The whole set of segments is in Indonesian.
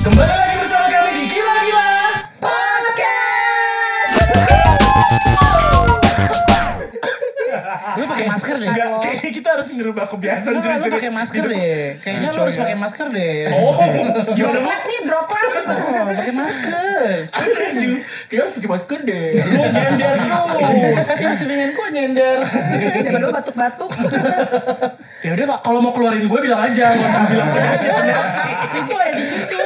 Kembali lagi bersama kami di Gila Gila Lu pakai masker deh. Enggak, kayaknya kita harus ngerubah kebiasaan Lu, lu pakai masker deh. Kayaknya lu harus pakai masker deh. Oh, gimana bu? Droplet nih, droplet. Oh, pakai masker. Aduh, kayaknya harus pakai masker deh. Lu nyender terus. Ya masih pengen gua nyender. Daripada lu batuk-batuk. Ya udah kalau mau keluarin gue bilang aja, nggak usah bilang aja. Itu ada di situ.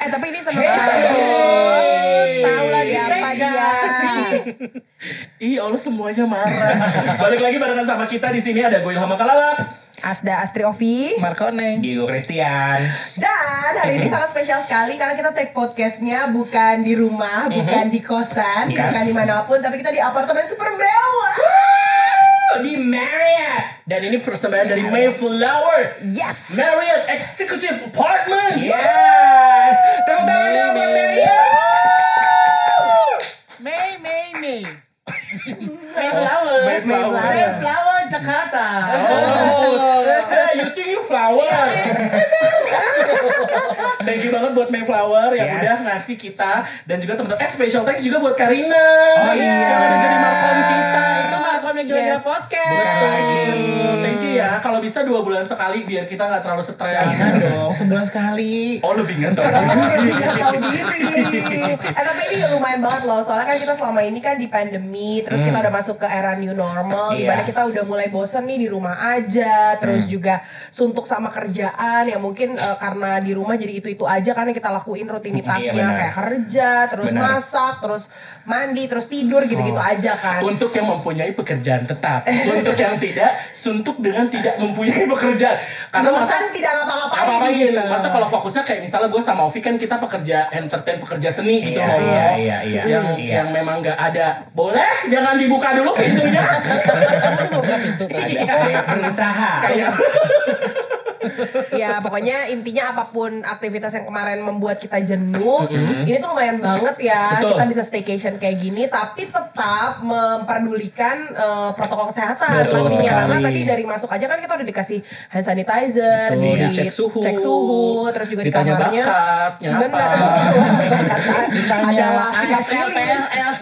Eh tapi ini seneng loh. Tahu lagi apa dia. Ih, Allah semuanya marah. Balik lagi barengan sama kita di sini ada gue Ilham Kalalak. Asda Astri Ovi. Markoneng. Diego Christian. Dan hari ini sangat spesial sekali karena kita take podcastnya bukan di rumah, bukan di kosan, Yes. bukan di mana pun, tapi kita di apartemen super mewah. Di Marriott. Dan ini persembahan dari Mayflower. Yes. Marriott Executive Apartments. Yes. Tepuk tangan buat Maria. May, May, May. Mayflower. Mayflower. Mayflower Jakarta. Oh, you think you flower? Thank you banget buat Mayflower yang Yes. udah ngasih kita dan juga teman-teman. Eh special thanks juga buat Karina. Oh, iya. Yang udah jadi markom kita. Itu Markom yang gila-gila Yes. podcast. Betul. Thank you ya. Kalau bisa dua bulan sekali biar kita nggak terlalu stres. Jangan dong, sebulan sekali. Oh lebih nggak tahu. diri. Eh tapi ini lumayan banget loh, soalnya kan kita selama ini kan di pandemi, terus kita udah masuk ke era new normal, Iya. di mana kita udah mulai bosen nih di rumah aja, terus juga suntuk sama kerjaan yang mungkin eh, karena di rumah jadi itu itu aja kan yang kita lakuin rutinitasnya Iya, benar. kayak kerja, terus Benar. masak, terus mandi, terus tidur gitu-gitu aja kan. Untuk yang mempunyai pekerjaan tetap, untuk yang tidak, suntuk dengan tidak mempunyai pekerjaan. Karena masa Bosan tidak ngapa-ngapain apa-apain. gitu. Masa kalau fokusnya kayak misalnya gue sama Ovi kan kita pekerja entertain, pekerja seni gitu Iya, loh. iya, iya, iya. Yang Iya. yang memang nggak ada. Boleh, jangan dibuka dulu pintunya. Kamu tuh buka pintu berusaha. kayak ya pokoknya intinya apa pun aktivitas yang kemarin membuat kita jenuh ini tuh lumayan banget ya Betul. kita bisa staycation kayak gini tapi tetap memperdulikan eh, protokol kesehatan Betul pastinya karena sekali. tadi dari masuk aja kan kita udah dikasih hand sanitizer Betul, di dicek suhu. cek suhu terus juga di Ditanya kamarnya bakat, nyapa. benar Ditanya ada ASL, PLS.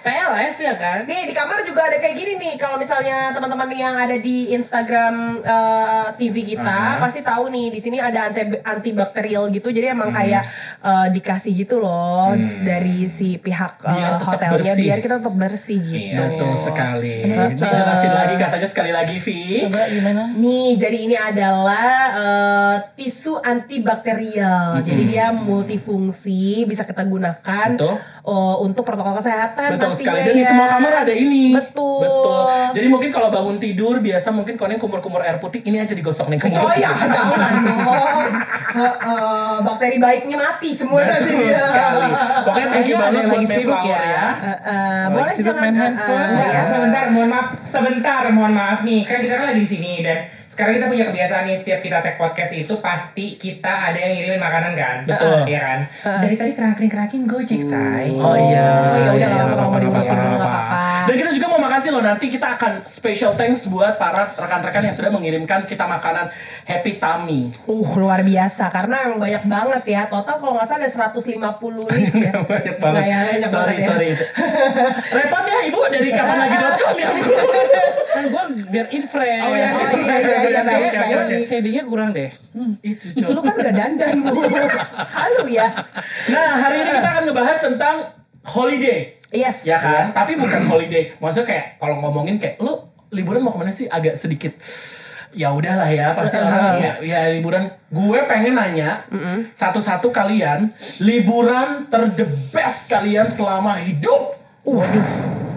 PLS PLS ya kan? Nih di kamar juga ada kayak gini nih. Kalau misalnya teman-teman yang ada di Instagram eh, TV kita pasti tahu nih di sini ada anti antibakterial gitu. Jadi emang kayak eh, dikasih gitu loh dari si pihak eh, Biar tetap hotelnya bersih. biar kita tetap bersih gitu. Betul sekali. Coba- Dijelasin lagi katanya sekali lagi, Vi. Coba gimana? Nih, jadi ini adalah eh, tisu antibakterial. Jadi dia multifungsi, bisa kita gunakan Betul. eh, untuk protokol kesehatan. Betul pastinya sekali. Dan di ya. semua kamar ada ini. Betul. Betul. Jadi mungkin kalau bangun tidur biasa mungkin konen kumur-kumur air putih ini aja digosok nih ke Oh mulut. ya, jangan dong. Heeh, bakteri baiknya mati semua nanti Betul dia. sekali. Pokoknya thank you banget yang buat lagi sibuk Mayflower ya. Heeh, Lagi boleh sibuk jangan main handphone. heeh, Ya, ya. sebentar, mohon maaf, sebentar, mohon maaf nih. Kan kita kan lagi di sini dan sekarang kita punya kebiasaan nih setiap kita tag podcast itu pasti kita ada yang ngirimin makanan kan. Betul. Iya kan. Dari tadi kerangking-kerangking gojek say. Oh iya. Oh, ya udah, iya, nggak apa-apa, apa-apa. Dan kita juga mau makasih loh nanti kita akan special thanks buat para rekan-rekan yang sudah mengirimkan kita makanan Happy Tummy. Uh, luar biasa karena emang banyak banget ya. Total kalau nggak salah ada 150 list ya. banyak banget. Ya, sorry, ya. sorry. Repot ya ibu dari kapanlagi.com ya bu. Kan gua biar in frame. Oh, iya, iya, iya, iya, iya, baik, Kayaknya baik. shadingnya kurang deh. Itu Lu kan udah dandan bu. Halo ya. Nah hari ini kita akan ngebahas tentang holiday. Yes. Ya kan? Tapi bukan holiday. Maksudnya kayak kalau ngomongin kayak lu liburan mau ke mana sih? Agak sedikit ya udahlah ya pasti orang ya, ya liburan gue pengen nanya satu-satu kalian liburan ter the best kalian selama hidup waduh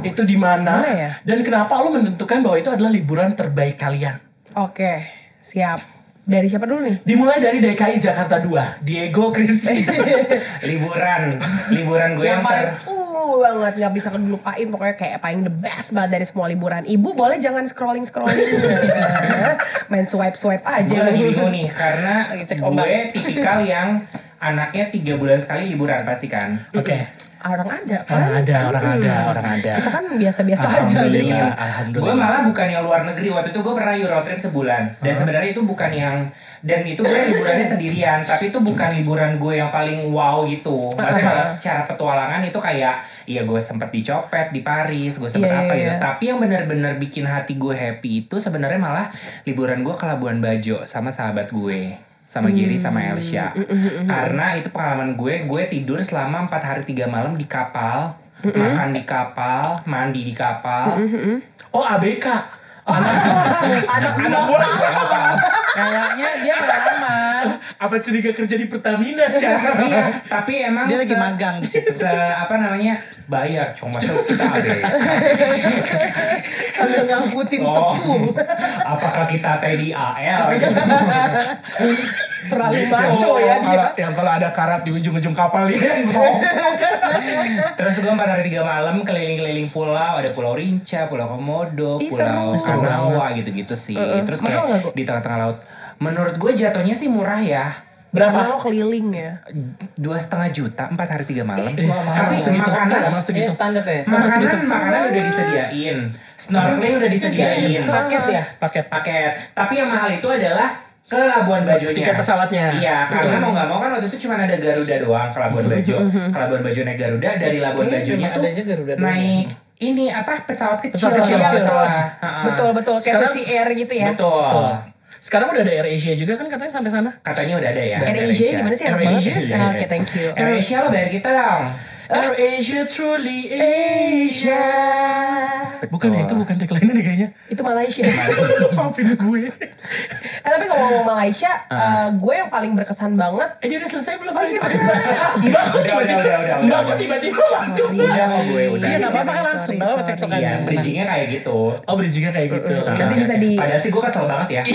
itu di mana ya? dan kenapa lu menentukan bahwa itu adalah liburan terbaik kalian Oke, siap. Dari siapa dulu nih? dimulai dari DKI Jakarta 2 Diego Christie liburan, liburan gue yang yang paling ter uh banget nggak bisa dilupain pokoknya kayak paling the best banget dari semua liburan ibu boleh jangan scrolling scrolling main swipe swipe gue aja lagi bingung nih karena gue ombak. tipikal yang anaknya tiga bulan sekali liburan pasti kan. oke orang ada kan? Orang ada, orang ada, orang ada. Kita kan biasa-biasa aja jadi Alhamdulillah, kan. alhamdulillah. Gue malah bukan yang luar negeri waktu itu gue pernah Euro trip sebulan dan sebenarnya itu bukan yang dan itu gue liburannya sendirian tapi itu bukan liburan gue yang paling wow gitu maksudnya malah secara petualangan itu kayak iya gue sempet dicopet di Paris gue sempet Iya, apa iya, gitu iya. tapi yang benar-benar bikin hati gue happy itu sebenarnya malah liburan gue ke Labuan Bajo sama sahabat gue sama Giri sama Hmm. Elsia karena itu pengalaman gue gue tidur selama empat hari tiga malam di kapal makan di kapal mandi di kapal Oh ABK. Anak Anak buah siapa? Kayaknya dia pengalaman. Apa curiga kerja di Pertamina sih? iya, tapi emang Dia lagi magang di situ. apa namanya bayar cuma masuk kita ada ya. Kagak ngangkutin oh tepung. apakah kita TDI AL gitu? Terlalu maco ya dia. Kalau yang kalau ada karat di ujung-ujung kapal ya. terus gue empat hari tiga malam keliling-keliling pulau. Ada pulau Rinca pulau Komodo Ih, pulau Kanawa gitu-gitu sih. Terus Mahal nggak, kayak di tengah-tengah laut. Menurut gue jatuhnya sih murah ya Karena lo keliling ya. dua setengah juta empat hari tiga malam Eh, tapi emang segitu? makanan Emang Eh segitu? standar ya. makanan makanan udah disediain snorkeling udah disediain Paket ya. Paket. paket. Tapi yang mahal itu adalah ke Labuan Bajonya. Tiket pesawatnya. Iya, karena Betul. mau nggak mau kan waktu itu cuma ada Garuda doang ke Labuan Bajo. Ke Labuan Bajo naik Garuda dari Labuan Bajonya tuh doang. naik ini apa pesawat kecil. Pesawat kecil. Iya, betul. Ha-ha. Betul betul kayak Susi Air gitu ya. Betul. Betul. Sekarang udah ada Air Asia juga kan katanya sampai sana. Katanya udah ada ya. Air Asia gimana sih enak Air. Asia, Iya. Oke, thank you. Air Asia lo bayar kita dong. Air Asia truly Asia. Bukan ya, itu bukan tagline deh kayaknya. Itu Malaysia. Maafin gue. Eh, tapi kalau ngomong Malaysia, eh, gue yang paling berkesan banget Eh dia udah selesai belum? Oh, iya, Enggak kok Udah, tiba-tiba. udah, udah, udah, Enggak kok tiba-tiba langsung. Udah kok gue udah. Iya nggak apa-apa kan langsung nggak apa-apa. Iya, bridgingnya kayak gitu. Oh bridgingnya kayak gitu. Nanti bisa di Padahal sih gue kesel banget ya.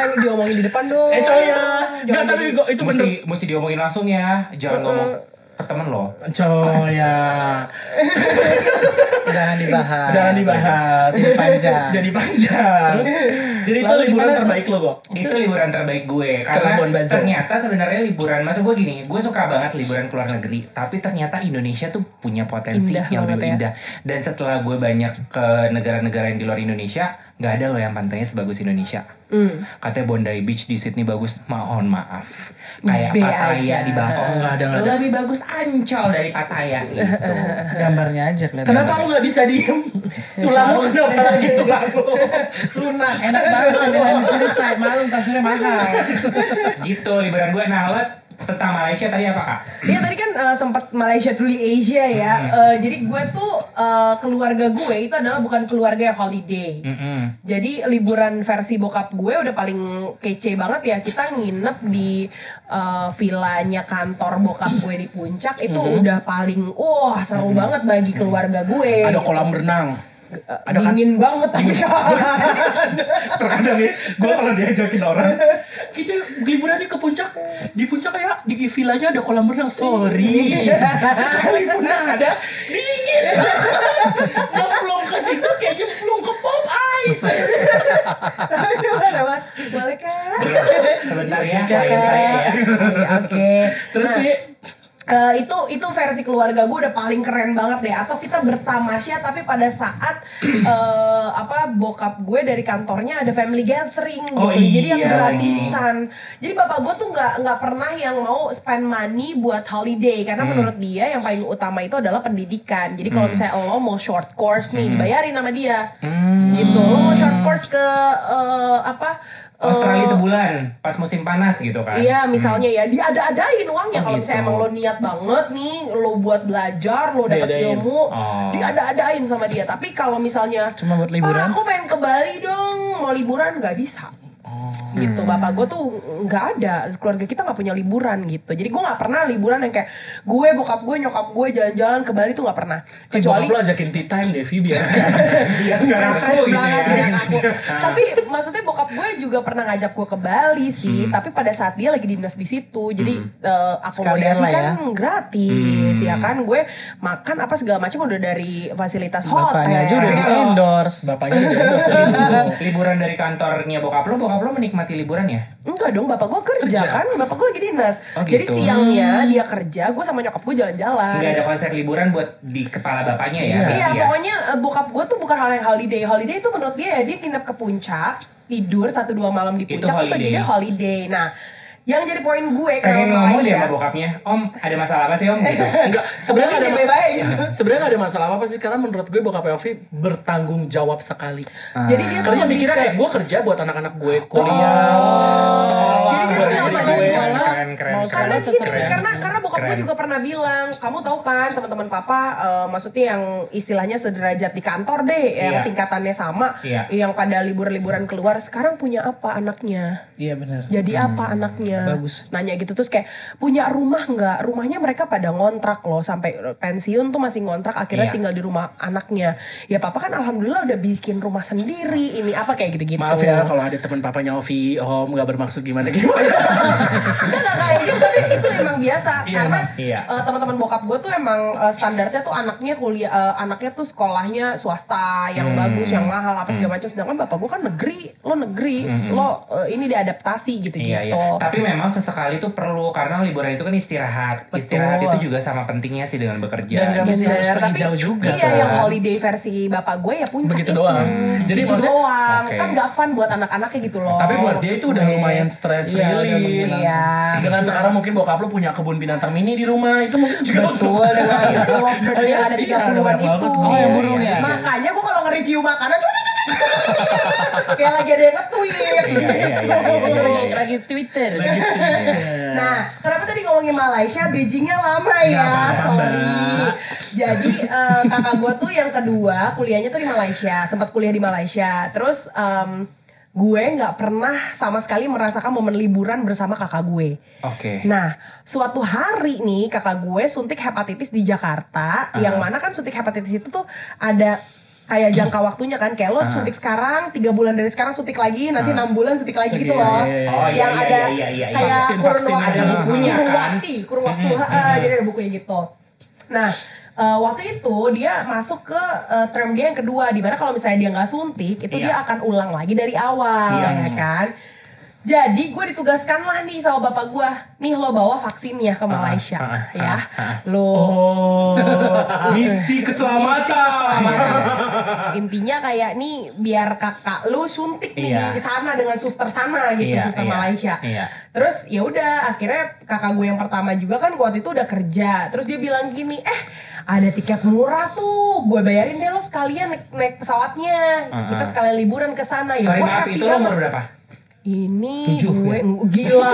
eh diomongin di depan dong. Eh coy ya. Enggak tapi jadi- kok itu bener. mesti mesti diomongin langsung ya. Jangan ngomong ke temen lo. Coy ya. Jangan dibahas. Jangan dibahas. Jadi panjang. Jadi panjang. Terus? Jadi itu liburan terbaik lo kok. itu liburan terbaik gue karena ternyata sebenarnya liburan masa gue gini gue suka banget liburan keluar negeri tapi ternyata Indonesia tuh punya potensi Indah yang lebih ya. indah dan setelah gue banyak ke negara-negara yang di luar Indonesia nggak ada loh yang pantainya sebagus Indonesia Hmm. katanya Bondi Beach di Sydney bagus mohon maaf kayak B Pattaya aja. di Bangkok Oh, nggak ada, nggak ada. lebih bagus Ancol dari Pattaya gitu Gambarnya aja kelihatan. Kenapa lu nggak bisa diem? Tulang lu kenapa lagi tulang lu? Lunak. Enak banget di sini say. Malu kasurnya mahal. gitu liburan gue lo tentang Malaysia tadi apa kak? Iya tadi kan eh, sempat Malaysia truly Asia ya. Eh, jadi gue tuh eh, keluarga gue itu adalah bukan keluarga yang holiday. Mm-mm. Jadi liburan versi bokap gue udah paling kece banget ya. Kita nginep di eh, villanya kantor bokap gue di puncak itu udah paling wah seru banget bagi keluarga gue. Ada kolam renang. Ada dingin banget. Tapi Terkadang ya, gue kalau diajakin orang, kita liburan nih ke puncak, di puncak ya di villanya ada kolam renang. Sorry, sekalipun ada. Dingin. Nyemplung ke situ kayak nyemplung ke pop ice. boleh kan Sebentar ya, Juga, ya. Oke, Terus sih, Eh, itu itu versi keluarga gue udah paling keren banget deh. Atau kita bertamasya tapi pada saat eh, apa bokap gue dari kantornya ada family gathering Oh, gitu. Jadi yang iya. gratisan. Jadi bapak gue tuh nggak nggak pernah yang mau spend money buat holiday. Karena Hmm. menurut dia yang paling utama itu adalah pendidikan. Jadi kalau misalnya lo mau short course Hmm. nih dibayarin sama dia. Gitu. Lo mau short course ke eh, apa Australia sebulan pas musim panas gitu kan. Iya, misalnya ya diada-adain uangnya Oh, kalau gitu. misalnya emang lo niat banget nih, lo buat belajar, lo dapat Diadain. ilmu, Oh. diada-adain sama dia. Tapi kalau misalnya Cuma buat liburan? "Ah, aku pengen ke Bali dong, mau liburan nggak bisa. Oh. Gitu, bapak gue tuh nggak ada, keluarga kita nggak punya liburan gitu. Jadi gue nggak pernah liburan yang kayak gue, bokap gue, nyokap gue jalan-jalan ke Bali tuh nggak pernah. kecuali lo ajakin tea time Devi biar Biar nggak gitu banget ya. aku. Tapi maksudnya bokap gue juga pernah ngajak gue ke Bali sih, Hmm. tapi pada saat dia lagi dinas di situ. Jadi eh, Sekalian akomodasi kan ya. gratis Hmm. ya kan. Gue makan apa segala macam udah dari fasilitas hotel. Bapaknya aja udah di endorse. bapaknya udah endorse liburan dari kantornya bokap lo, bokap bokap lo menikmati liburan ya? Enggak dong, bapak gue kerja, Kerja. kan, bapak gue lagi dinas. Oh, Jadi gitu. siangnya dia kerja, gue sama nyokap gue jalan-jalan. Nggak ada konsep liburan buat di kepala bapaknya ya? Iya, pokoknya eh, bokap gue tuh bukan hal yang holiday. Holiday itu menurut dia ya dia nginep ke puncak, tidur satu dua malam di Itu puncak itu holiday. jadi holiday. Nah, yang jadi poin gue Pengen kenapa ngomong dia Malaysia? sama bokapnya, Om ada masalah apa sih Om? Gitu. Enggak, sebenarnya ada baik gitu. sebenarnya nggak ada masalah apa sih karena menurut gue bokap Yofi bertanggung jawab sekali. Jadi dia lebih mikirnya kayak gue kerja buat anak-anak gue kuliah, sekolah, Jadi dia buat tuh istri sama di gue. sekolah, Keren, keren, mau keren. karena sekolah tetap gini, ya. karena karena bokap gue Keren. juga pernah bilang, kamu tahu kan teman-teman papa, eh, maksudnya yang istilahnya sederajat di kantor deh, yang Iya. tingkatannya sama, Iya. yang pada libur-liburan keluar, sekarang punya apa anaknya? Iya benar. Jadi Hmm. apa anaknya? Bagus. Nanya gitu terus kayak punya rumah nggak? Rumahnya mereka pada ngontrak loh sampai pensiun tuh masih ngontrak akhirnya Iya. tinggal di rumah anaknya. Ya papa kan alhamdulillah udah bikin rumah sendiri. Ini apa kayak gitu-gitu. Maaf ya kalau ada teman papanya Ovi, Om nggak bermaksud gimana gimana. Enggak enggak kayak gitu tapi itu emang biasa Iya, karena. Iya. eh, teman-teman bokap gue tuh emang eh, standarnya tuh anaknya kuliah eh, anaknya tuh sekolahnya swasta yang Hmm. bagus yang mahal apa segala macam sedangkan bapak gue kan negeri lo negeri lo eh, ini diadaptasi gitu-gitu. Hmm. Iya, iya. Tapi memang sesekali itu perlu karena liburan itu kan istirahat. Betul. Istirahat itu juga sama pentingnya sih dengan bekerja. Dan nggak mesti harus pergi tapi jauh juga Iya, kan. yang holiday versi bapak gue ya puncak Begitu itu. doang. Jadi Jadi maksudnya- doang. Oke. Kan gak fun buat anak-anaknya gitu loh. Tapi buat dia itu udah lumayan stress Iya, menghilangkan. Iya. Dengan sekarang mungkin bokap lo punya kebun binatang mini di rumah, itu mungkin juga Betul dengan itu yang ada Iya, 30-an banyak itu. Oh, yang burung ya? Makanya gue kalau nge-review makanan kayak lagi ada yang nge-tweet Iya, iya, iya, iya, iya, lagi, lagi Twitter. Nah, kenapa tadi ngomongin Malaysia, bridgingnya lama ya, sorry. Jadi eh, kakak gue tuh yang kedua kuliahnya tuh di Malaysia, sempat kuliah di Malaysia. Terus em, gue nggak pernah sama sekali merasakan momen liburan bersama kakak gue. Oke. Nah, suatu hari nih kakak gue suntik hepatitis di Jakarta, yang mana kan suntik hepatitis itu tuh ada kayak jangka waktunya kan, kayak lo suntik sekarang, tiga bulan dari sekarang suntik lagi, nanti enam bulan suntik lagi Suntik, gitu iya, loh. iya, iya. Oh, iya, yang iya, ada iya, iya, iya. kayak Vaksin, kurun waktu, kurun waktu, kurun waktu, heeh, jadi ada bukunya gitu. Nah, eh, waktu itu dia masuk ke eh, term dia yang kedua, di mana kalau misalnya dia nggak suntik, itu Iya. dia akan ulang lagi dari awal, Iya. ya kan? Jadi gue ditugaskan lah nih sama bapak gue Nih lo bawa vaksinnya ke Malaysia ah, ya Lo Oh, misi keselamatan. intinya kayak nih biar kakak lu suntik nih Iya. di sana dengan suster sana gitu Iya, suster iya, Malaysia iya. terus ya udah akhirnya kakak gue yang pertama juga kan waktu itu udah kerja terus dia bilang gini eh ada tiket murah tuh gue bayarin deh lo sekalian naik, naik pesawatnya kita sekalian liburan ke sana ya Sorry maaf itu lo umur berapa? ini Tujuh, gue ya? gila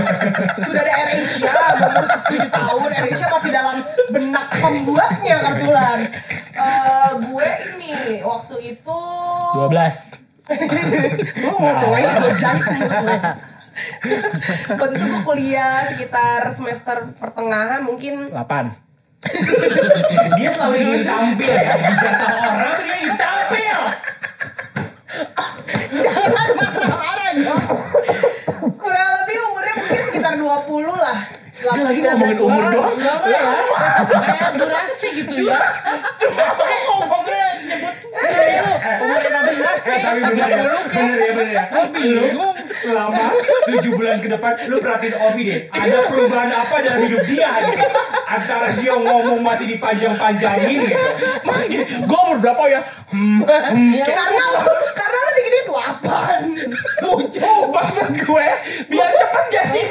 sudah ada AirAsia gue umur 7 tahun AirAsia masih dalam benak pembuatnya kebetulan Eh, gue ini waktu itu 12. gue ngomongnya gue jangan waktu itu gue kuliah sekitar semester pertengahan mungkin 8. Dia selalu ingin tampil ya. Di jatah orang dia ingin tampil. jangan marah-marah ya kurang lebih umurnya mungkin sekitar 20 lah Dia lagi ngomongin umur doang. Enggak ya? Kayak durasi gitu ya. Cuma pakai terserah nyebut terserah deh lu. Umur 15 Eh, kayak tapi bener ya, 30 kayak. bener ya, bener ya. Lu selama 7 bulan ke depan, lu perhatiin Ovi deh. Ada perubahan apa dalam hidup dia gitu. Antara dia ngomong masih dipanjang-panjangin gitu. Makanya gini, gue umur berapa ya? Hmm, hmm, kayak- karena lo karena lo dikit itu apaan lucu maksud gue biar cepet gak sih?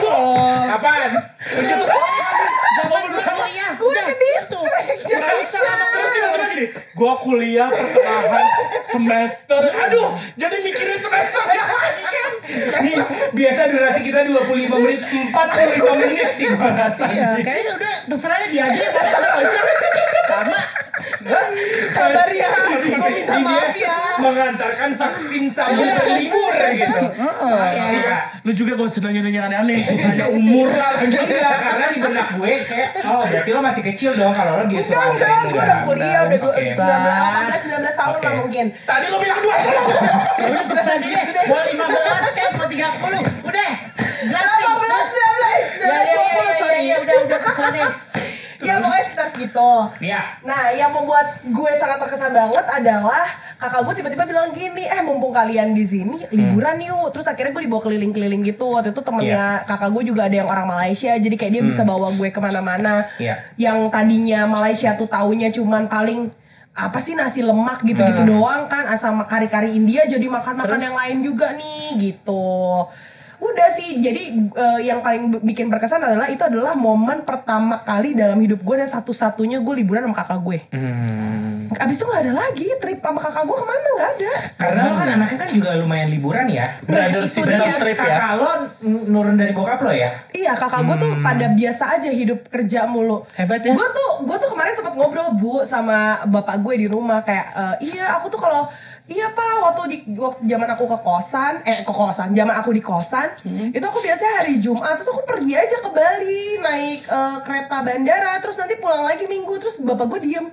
Apaan? Zaman gue kuliah. gue ke distrik Gak bisa ngomong Terus tiba-tiba gini, gue kuliah pertengahan semester, aduh, jadi mikirin semester lagi kan? Nih, biasa durasi kita 25 menit, 45 menit rasa. Iya, kayaknya udah terserah dia aja ya. Kita nggak usah. Lama. sabar ya gue minta Ini maaf ya Mengantarkan vaksin sambil berlibur gitu. Iya. Lu juga gak usah nanya-nanya aneh-aneh, nanya umur lah. Enggak, karena di benak gue kayak, oh berarti lo masih kecil dong kalau lo dia enggak enggak anterin gue udah kuliah udah Oke. 19 19 tahun lah mungkin Tadi lu bilang dua Ya udah terserah deh. Mau 15 kayak mau 30. Udah. Jelasin 18 terus. 19 Ya, ya, 19 ya, 20 sorry ya, udah, udah terserah deh. Ya pokoknya sekitar segitu. Iya. Nah, yang membuat gue sangat terkesan banget adalah kakak gue tiba-tiba bilang gini eh mumpung kalian di sini liburan yuk. Terus akhirnya gue dibawa keliling-keliling gitu. Waktu itu temennya kakak gue juga ada yang orang Malaysia jadi kayak dia bisa bawa gue ke mana-mana. Iya. yang tadinya Malaysia tuh taunya cuman paling apa sih nasi lemak gitu-gitu doang kan asal kari-kari India jadi makan-makan yang lain juga nih gitu udah sih jadi eh, yang paling bikin berkesan adalah itu adalah momen pertama kali dalam hidup gue dan satu-satunya gue liburan sama kakak gue Hmm. abis itu nggak ada lagi trip sama kakak gue ke mana nggak ada Karena lo kan anaknya kan juga lumayan liburan ya. Brother itu sister dia. trip ya. Kakak lo nurun dari bokap lo ya? Iya kakak gue tuh pada biasa aja hidup kerja mulu. Hebat ya. Gue tuh gue tuh kemarin sempat ngobrol bu sama bapak gue di rumah kayak "Eh, iya aku tuh kalau iya pak waktu di waktu zaman aku ke kosan eh ke kosan zaman aku di kosan itu aku biasanya hari Jumat terus aku pergi aja ke Bali naik eh, kereta bandara terus nanti pulang lagi minggu terus bapak gue diem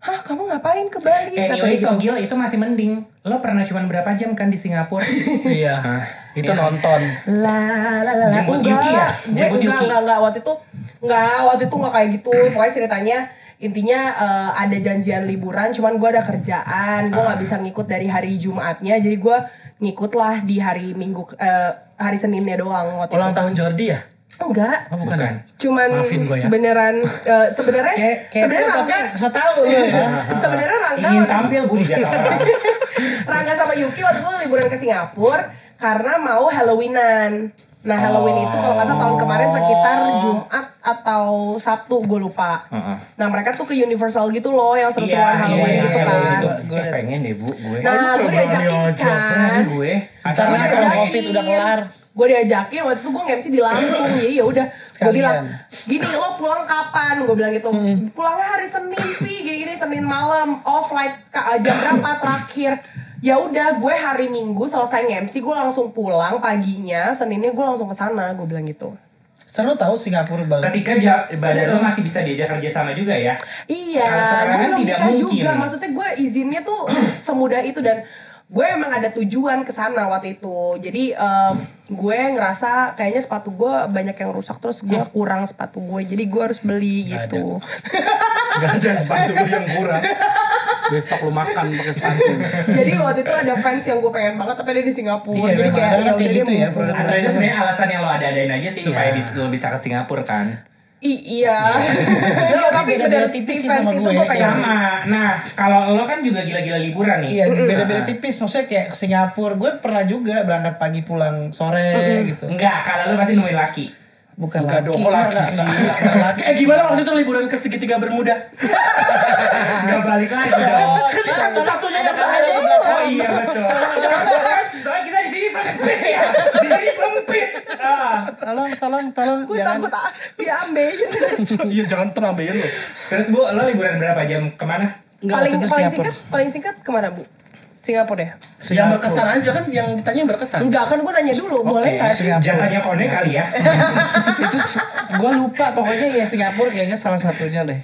hah kamu ngapain ke Bali Eh, Kata dia gitu. Sogil itu masih mending. Lo pernah cuman berapa jam kan di Singapura? Iya. Itu nonton. La la la la. Jemput Enggak. Yuki ya? Jemput enggak, Yuki? enggak, enggak. Waktu itu enggak, waktu itu enggak kayak gitu. Pokoknya ceritanya intinya eh, ada janjian liburan, cuman gue ada kerjaan, gue Ah. nggak bisa ngikut dari hari Jumatnya, jadi gue ngikut lah di hari Minggu, eh, hari Seninnya doang waktu Ulang itu. tahun Jordi ya? Enggak, Oh bukan. Bukan. cuman Maafin gua ya. beneran eh, sebenarnya sebenarnya tapi Rangga so tau lu ya. sebenarnya Rangga Ingin tampil bu di Jakarta. Rangga sama Yuki waktu itu liburan ke Singapura karena mau Halloweenan. Nah Halloween itu kalau nggak salah tahun kemarin sekitar Jumat atau Sabtu gue lupa. Heeh. Nah mereka tuh ke Universal gitu loh yang seru-seruan Halloween iya, gitu iya, kan. iya. Gue Gua liat. pengen deh bu, gue. Nah gue diajakin kan. gue. Lah kalau diajakin. covid udah kelar. Gue diajakin waktu itu gue nge-MC di Lampung jadi ya udah gue bilang gini lo pulang kapan gue bilang gitu pulangnya hari Senin Vi gini-gini Senin malam off flight jam berapa terakhir ya udah gue hari Minggu selesai nge-MC gue langsung pulang paginya Seninnya gue langsung ke sana gue bilang gitu Seru tahu Singapura banget. Ketika ja- badan lo masih bisa diajak kerja sama juga ya. Iya, gue kan belum tidak mungkin. juga. Maksudnya gue izinnya tuh semudah itu dan gue emang ada tujuan ke sana waktu itu. Jadi em, gue ngerasa kayaknya sepatu gue banyak yang rusak terus gue kurang sepatu gue. Jadi gue harus beli Nggak gitu. Gak ada sepatu gue yang kurang. Besok lu makan pakai sepatu. Jadi waktu itu ada fans yang gue pengen banget tapi dia di Singapura. Iya, Jadi kayak ada ya kayak gitu ya, produk- Atau itu sebenarnya alasan yang lo ada-adain aja sih supaya bis- lo bisa ke Singapura kan. I- iya. Sebenarnya Iya, tapi beda-beda bener, tipis sih fans sama itu gue. pengen Sama. Nah, kalau lo kan juga gila-gila liburan nih. Iya, beda-beda tipis. Maksudnya kayak ke Singapura, gue pernah juga berangkat pagi pulang sore gitu. Enggak, kalau lo pasti nemuin laki. Bukan Enggak laki, dong, kok laki sih? enggak, enggak, enggak laki. Eh gimana waktu itu liburan ke segitiga bermuda? Enggak balik lagi. Oh, Kan nah, satu-satunya ada yang kamera di Oh belakang. iya betul. Tolong, tolong, tolong. Soalnya kita di sini sempit ya. Di sini sempit. Ah. Tolong, tolong, tolong. Gue Jangan. takut ah, diambil. Iya jangan terambil lu. Terus bu, lo liburan berapa jam ke mana? Enggak, paling paling singkat paling singkat ke mana bu? Singapura ya? Yang Singapura. berkesan aja kan yang ditanya yang berkesan. Enggak kan gue nanya dulu boleh nggak? Singapura. Jatahnya kone kali ya. itu gue lupa pokoknya ya Singapura kayaknya salah satunya deh.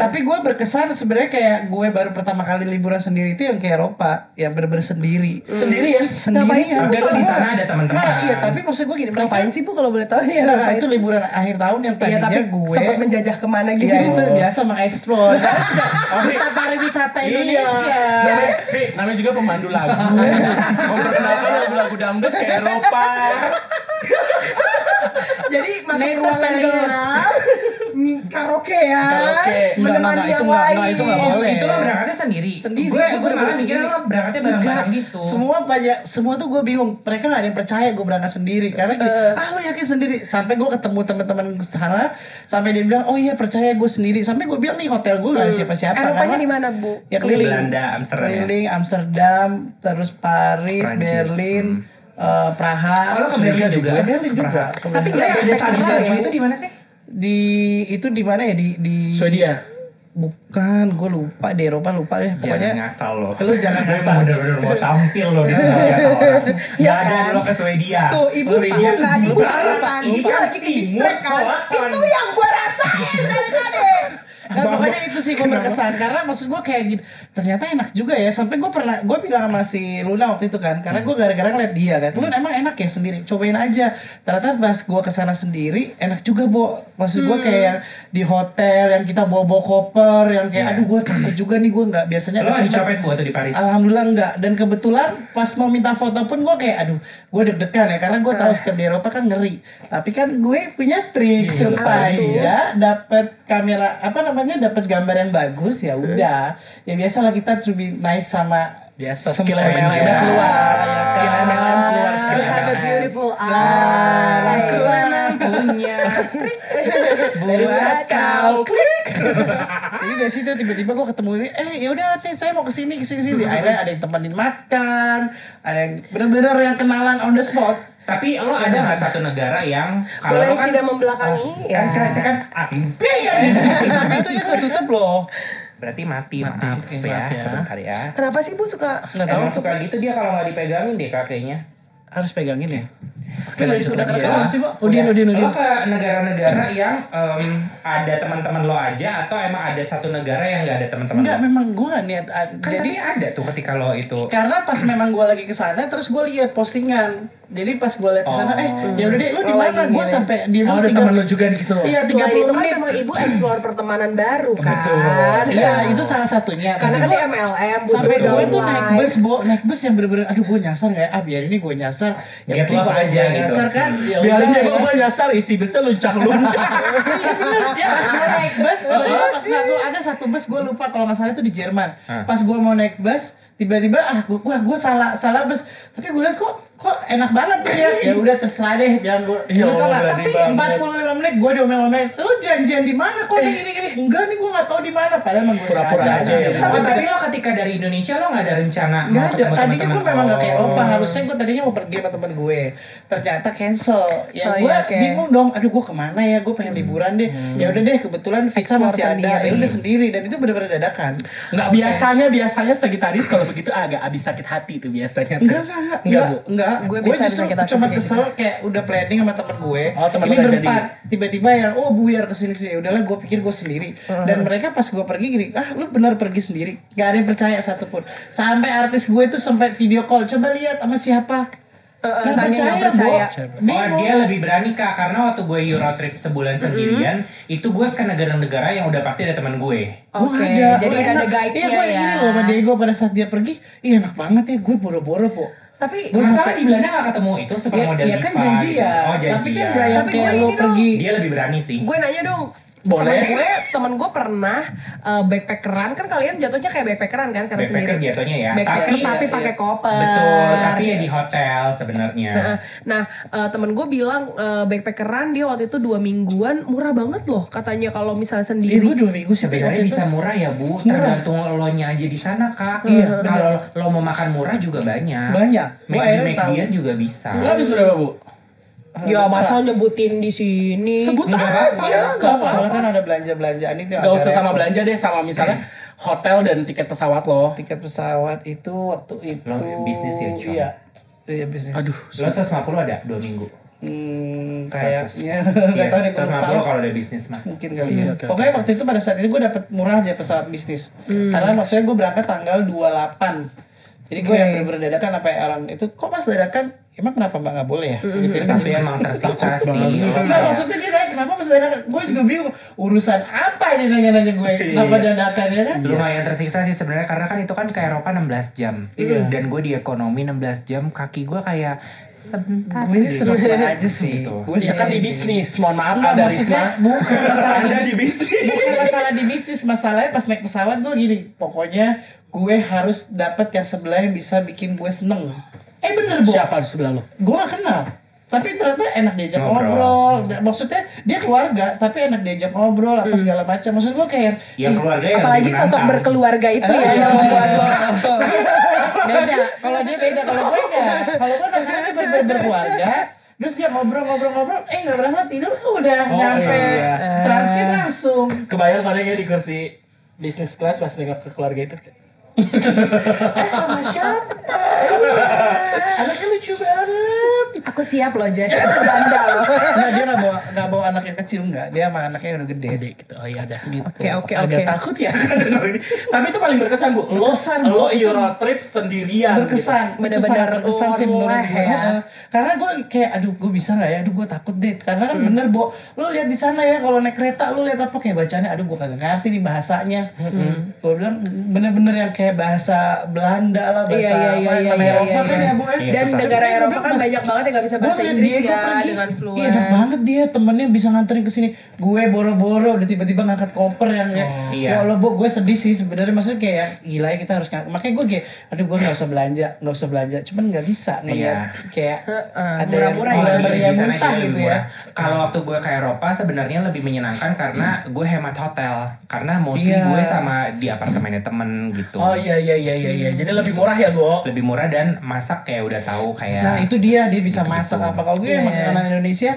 Tapi gue berkesan sebenarnya kayak gue baru pertama kali liburan sendiri itu yang ke Eropa, yang bener-bener sendiri. Sendiri ya. Tapi Dan di semua- sana ada teman-teman. Nah, iya, tapi maksud gue gini, mereka Ngapain sih bu kalau boleh tahu ya? Nah, itu liburan akhir tahun yang Iya tadinya tapi gue sempat menjajah ke mana gitu. Ya itu biasa mengeksplor Duta pariwisata Indonesia Namanya, juga pemandu lagu. Memperkenalkan lagu-lagu dangdut ke Eropa. Jadi masuk Netes karaoke ya, Karaoke. Enggak, enggak, menemani enggak, yang itu enggak, enggak, lain. itu enggak boleh. Itu lo berangkatnya sendiri. Sendiri, Gue gue malah mikir sendiri. lo berangkatnya bareng-bareng gitu. Semua banyak, semua tuh gue bingung. Mereka gak ada yang percaya gue berangkat sendiri karena gini, Eh. ah lo yakin sendiri. Sampai gue ketemu teman-teman gue sana, sampai dia bilang, oh iya percaya gue sendiri. Sampai gue bilang nih hotel gue gak ada siapa-siapa. Eropanya karena- di mana bu? Ya keliling. Belanda, Amsterdam ya? Keliling Amsterdam, terus Paris, Prancis, Berlin, eh, Praha. Oh, ke Berlin juga? Ke Berlin juga. Tapi yang ada ya? itu di mana sih? Di itu di mana ya di di Swedia. bukan gue lupa di Eropa lupa ya Jangan pokoknya ngasal lo. Lu jangan ngasal. bener-bener mau tampil lo di Swedia orang. Iya Gak ada kan? lo ke Swedia. Tuh ibu Swedia tahu kan, ibu tahu kan, ibu Iya, lagi ke distract kan. Itu yang gue rasain dari tadi. Nah, pokoknya itu sih gue berkesan. Karena maksud gue kayak gini ternyata enak juga ya. Sampai gue pernah gue bilang sama si Luna waktu itu kan karena gue gara-gara ngeliat dia kan. Luna emang enak ya sendiri? Cobain aja. Ternyata pas gue ke sana sendiri enak juga bo. Maksud gue kayak yang di hotel yang kita bawa bawa koper yang kayak aduh gue takut juga nih gue nggak biasanya Lo lagi copet buat tuh di Paris. Alhamdulillah enggak dan kebetulan pas mau minta foto pun gue kayak aduh gue deg-degan ya karena gue tahu setiap di Eropa kan ngeri. Tapi kan gue punya trik supaya dapat kamera apa namanya dapat gambar yang bagus ya udah ya biasalah kita to be nice sama Biasa, skill MLM aja. keluar. Ya Skill? MLM keluar, skill You have a beautiful Nah, eye. lah. punya buat kau. Jadi dari situ tiba-tiba gue ketemu ini, eh ya udah nih saya mau ke sini ke sini sini. Akhirnya ada yang temenin makan, ada yang bener-bener yang kenalan on the spot. Tapi lo ada nggak satu negara yang kalau Boleh lo kan tidak membelakangi ya. kan kerasa kan ambe ya. Tapi itu ya ketutup loh. Berarti mati, Mati, maaf, oke, ya, maaf ya. sebentar ya. Kenapa sih Bu suka Nggak tahu suka gitu dia kalau nggak dipegangin deh kakeknya. harus pegangin ya. Oke, lanjut udah lagi ya. sih, Pak. Udin, Udah. Udin, Udin. Lo ke negara-negara yang em, ada teman-teman lo aja atau emang ada satu negara yang nggak ada teman-teman Enggak, lo? memang gue gak niat. Kan jadi tapi ada tuh ketika lo itu karena pas memang gue lagi ke sana terus gue lihat postingan. Jadi pas gue lihat ke sana, eh ya udah deh lu di Oh, mana? Gue sampai di Oh, ada teman lo juga gitu. Iya, 30 itu kan menit. memang ibu explore pertemanan baru kan. Iya, itu salah satunya. Karena kan MLM sampai gue tuh naik bus, bo, naik bus yang bener-bener, aduh gue nyasar nggak ya? Ah biar ini gue nyasar. Ya Get penting lost kalau aja gue gitu. nyasar kan, ya Biarin dia ya. gue nyasar isi busnya luncang-luncang. Iya bener. Pas gue naik bus, tiba-tiba pas nggak tuh ada satu bus gue lupa kalau nggak salah itu di Jerman. Pas gue mau naik bus, tiba-tiba ah gue gue salah salah bus. Tapi gue liat kok kok enak banget tuh ya. Ya udah terserah deh, biar gue. Ya lu tau Allah, nggak? berani Tapi banget. 45 menit gue diomel-omelin. Lu janjian di mana? Kok ini gini gini? Enggak nih gue nggak tahu di mana. Padahal emang gue sengaja. aja ya. Oh, Tapi tapi lo ketika dari Indonesia lo nggak ada rencana Nggak ada. Tadinya gue memang lo? gak ke Eropa. Harusnya gue tadinya mau pergi sama temen gue. Ternyata cancel. Ya Oh, gue iya, oke. bingung dong. Aduh gue ke mana ya? Gue pengen liburan deh. Ya udah deh. Kebetulan visa Explore masih ada. Ya udah sendiri. Dan itu benar-benar dadakan. Nggak biasanya biasanya Sagitarius kalau begitu agak abis sakit hati tuh biasanya. tuh. Enggak, enggak, enggak, Enggak, enggak. Enggak. Gue Gue justru cuma sih kayak kesel kayak udah planning sama temen gue. Oh, temen Ini berempat. Tiba-tiba yang oh buyar ke sini sini. Ya Udahlah gue pikir gue sendiri. Dan mereka pas gue pergi gini, ah lu benar pergi sendiri. Gak ada yang percaya satupun. Sampai artis gue tuh sampai video call. Coba lihat sama siapa. Eh, Gak percaya, nggak percaya. Bo. Oh dia lebih berani kak karena waktu gue Euro trip sebulan sendirian itu gue ke negara-negara yang udah pasti ada teman gue. Oke, ada. jadi Oh, udah ada guide-nya Iya gue ya. ini loh sama Diego pada saat dia pergi. Iya enak banget ya gue boro-boro po. Tapi Masalah sampai- di Belanda gak ketemu itu super Ya, model ya kan diva janji gitu. ya. Oh janji Tapi kan ya. gak yang Tapi kayak gue lo pergi. Dia lebih berani sih. gue nanya dong Boleh. temen gue temen gue pernah uh, backpackeran kan kalian jatuhnya kayak backpackeran kan karena Backpacker sendiri jatuhnya ya. Backpacker Tapi tapi iya, pakai iya. koper betul. Tapi ya di hotel sebenarnya. Nah, nah uh, temen gue bilang uh, backpackeran dia waktu itu dua mingguan murah banget loh katanya kalau misalnya Iya sendiri gue dua minggu Sebenarnya bisa itu. murah ya bu, tergantung lo nya aja di sana kak. Iya, Kalau lo mau makan murah juga banyak. Banyak. Gue akhirnya tahu. Juga bisa. Lo habis berapa bu? Ya masa nyebutin di sini Sebut Nggak apa-apa. aja, nggak apa-apa. Soalnya kan ada belanja-belanjaan itu Gak usah sama belanja deh, sama misalnya hotel dan tiket pesawat lo. Tiket pesawat itu waktu itu Lo bisnis ya, Con? Iya. Iya bisnis. Aduh. Lo 150 ada dua minggu. Hmm, kayaknya Iya, nggak tahu deh. 150 kalau ada bisnis mah. mungkin kali ya. oke, Pokoknya waktu itu pada saat itu gue dapet murah aja pesawat bisnis. Karena maksudnya gue berangkat tanggal 28. Jadi gue yang bener-bener dadakan apa ya orang itu kok pas dadakan emang kenapa mbak nggak boleh ya? Gitu kan. Tapi emang tersiksa sih. Lo Nah, maksudnya dia nanya kenapa pas dadakan? Gue juga bingung urusan apa ini nanya-nanya gue kenapa dadakan ya kan? lumayan tersiksa sih sebenarnya karena kan itu kan ke Eropa 16 jam Iya. dan gue di ekonomi 16 jam kaki gue kayak sebentar Gue sih deh. seneng-seneng aja sih. Gitu. Gue Ya kan di sih. bisnis, mohon maaf Enggak, ada maksudnya Risma. bukan masalah di di bisnis. Bukan masalah di bisnis, masalahnya pas naik pesawat gue gini, pokoknya gue harus dapet yang sebelah yang bisa bikin gue seneng. Eh bener, Bo. Siapa di sebelah lo? Gue gak kenal. Tapi ternyata enak diajak Ngobrol. ngobrol. Maksudnya dia keluarga, tapi enak diajak ngobrol apa segala macam. Maksud gue kayak yang keluarga yang apalagi sosok menantang. berkeluarga itu Eh, ya iya. yang membuat lo beda. Kalau dia beda, kalau gue enggak. Kalau gue enggak karena dia ber ber- berkeluarga. Terus dia ngobrol-ngobrol-ngobrol, eh nggak berasa tidur, udah Oh, nyampe iya. transit langsung. Kebayang kalau dia di kursi bisnis kelas pas nengok ke keluarga itu. Eh sama siapa? Anaknya lucu banget. Aku siap loh jadi janda loh. Enggak dia nggak bawa nggak bawa anak yang kecil enggak. Dia sama anaknya yang udah gede. Gede gitu. Oh iya dah. Oke oke Agak oke. takut ya denger ini. Tapi itu paling berkesan bu. Lo, Berkesan, Bu. lo Itu Euro trip sendirian. berkesan gitu. itu Bener-bener berkesan sih menurut gue ya. Heeh. karena gue kayak aduh gue bisa nggak ya aduh gue takut deh karena kan bener bo lu lihat di sana ya kalau naik kereta lu lihat apa kayak bacanya aduh gue kagak ngerti nih bahasanya gue bilang bener-bener yang kayak bahasa Belanda lah bahasa Iya, iya, apa iya, iya, Eropa iya, kan iya. ya bo ya Iya, Dan negara Eropa kan banyak banget yang gak bisa bahasa Inggris dia, gua ya pergi, dengan fluent. Iya enak banget dia temennya bisa nganterin ke sini. Gue boro-boro udah tiba-tiba ngangkat koper yang kayak iya. ya Allah bu gue sedih sih sebenarnya maksudnya kayak gila ya kita harus ngangkat. Makanya gue kayak aduh gue nggak usah belanja nggak usah belanja cuman nggak bisa ngeliat kayak ada yang murah-murah ya. murah meriah di sana muntah gitu ya. murah. Kalau waktu gue ke Eropa sebenarnya lebih menyenangkan karena gue hemat hotel karena mostly Iya. gue sama di apartemennya temen gitu. Oh iya iya iya iya. iya. Jadi lebih murah ya bu. Lebih murah dan masak kayak udah tahu kayak Nah itu dia dia bisa masak apa kalau gue Iya. makanan Indonesia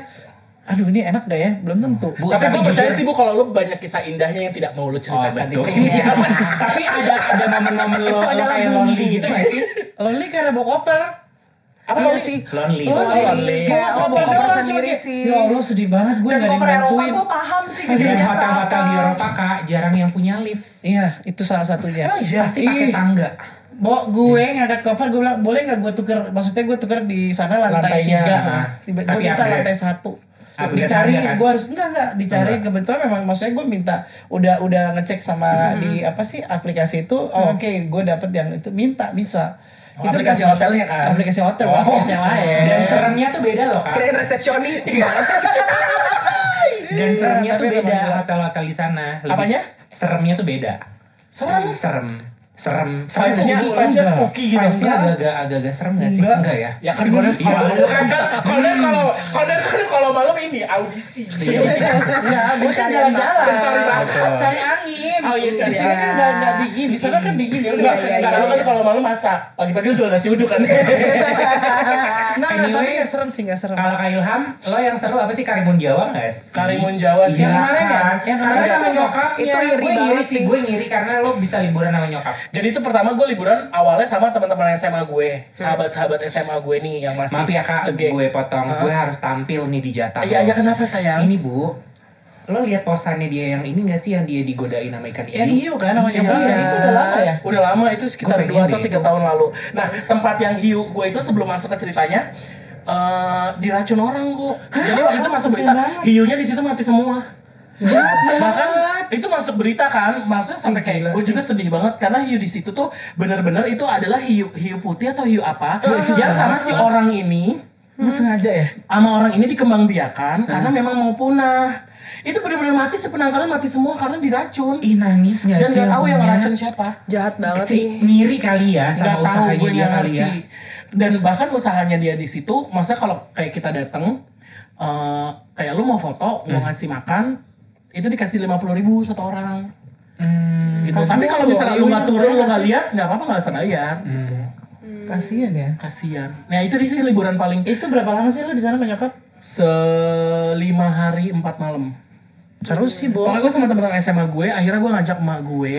aduh ini enak gak ya belum tentu Bu, tapi gue percaya sih bu kalau lu banyak kisah indahnya yang tidak mau lu Oh ceritakan di betul. sini. Iya. Tapi ada ada momen-momen lo, kayak lonely gitu gak sih? lonely karena bawa koper Apa lu sih. Lonely. lonely lonely. Kayak koper bawa koper doang sendiri sih. ya Allah sedih banget gue gak ada yang koper Eropa bantuin gue paham sih Dan gedenya hotel-hotel di apa. Eropa kak jarang yang punya lift. iya itu salah satunya Emang iya? Pasti pakai tangga. Bo, gue ngangkat koper gue bilang boleh nggak gue tuker maksudnya gue tuker di sana lantai Lantainya, tiga nah. tiba gue minta upgrade. lantai satu Upgrade dicariin kan? gue harus enggak enggak dicariin kebetulan memang maksudnya gue minta udah udah ngecek sama di apa sih aplikasi itu oh, oke gue dapet yang itu minta bisa Oh, aplikasi pas- hotelnya kan? aplikasi hotel Oh. aplikasi yang lain Dan seremnya tuh beda loh kak. Kirain resepsionis. Dan seremnya tuh beda hotel-hotel di sana. Lebih- Apanya? Seremnya tuh beda. Serem. Serem. Serem. Vibes-nya Spooky. vibes-nya Enggak. spooky gitu. Vibes-nya agak-agak agak-agak serem gak sih? Enggak. Enggak ya? Ya kan kalau Iya. kalau kan kalau kalau kalau kalau kalau malam ini audisi. ya gue kan jalan-jalan bakat. cari angin Oh, iya, cari di sini kan angin. nggak nggak dingin di sana kan dingin ya udah Enggak, ya, enggak, ya, lu kan kalau malam masak. Pagi-pagi jual nasi uduk kan. Anyway. tapi nggak serem sih nggak serem Kalau Kak Ilham, lo yang seru apa sih Karimun Jawa gak sih? Karimun Jawa sih. Yang kemarin ya? kan? Yang Karena kemarin sama tuh nyokapnya. itu iri gue banget sih. sih. Gue ngiri karena lo bisa liburan sama nyokap. Jadi itu pertama gue liburan awalnya sama teman-teman SMA gue, sahabat-sahabat SMA gue nih yang masih Maaf ya kak, segeng. gue potong. Hah? Gue harus tampil nih di jatah. Iya, iya kenapa sayang? Ini bu, lo lihat postannya dia yang ini gak sih yang dia digodain sama ikan yang hiu? kan sama Iya. nyokapnya itu udah lama ya Udah lama itu sekitar 2 atau deh 3 itu. tahun lalu. Nah, tempat yang hiu gue itu sebelum masuk ke ceritanya eh diracun orang kok. Jadi waktu itu masuk berita hiunya di situ mati semua. Bahkan itu masuk berita kan, maksudnya sampai kayak gue juga sedih banget karena hiu di situ tuh bener-bener itu adalah hiu hiu putih atau hiu apa yang sama si orang ini Emang sengaja ya sama orang ini dikembangbiakan karena memang mau punah. Itu bener-bener mati sepenangkalan mati semua karena diracun. Ih nangis gak Dan sih? nggak tahu yang ngeracun siapa. Jahat banget Si sih. ngiri kali ya sama tahu usahanya gue dia kali ya. Dan bahkan usahanya dia di situ, maksudnya kalau kayak kita datang, eh kayak lu mau foto, mau Hmm. ngasih makan, itu dikasih lima puluh ribu satu orang. Hmm, Gitu. Tapi kalau misalnya lu hiunya nggak turun, lu nggak lihat, nggak apa-apa nggak usah bayar. hmm. kasian ya Kasian. Nah itu di sini liburan paling itu berapa lama sih lo di sana sama nyokap selima hari empat malam. seru sih bo Pokoknya gue sama teman-teman SMA gue, akhirnya gue ngajak emak gue.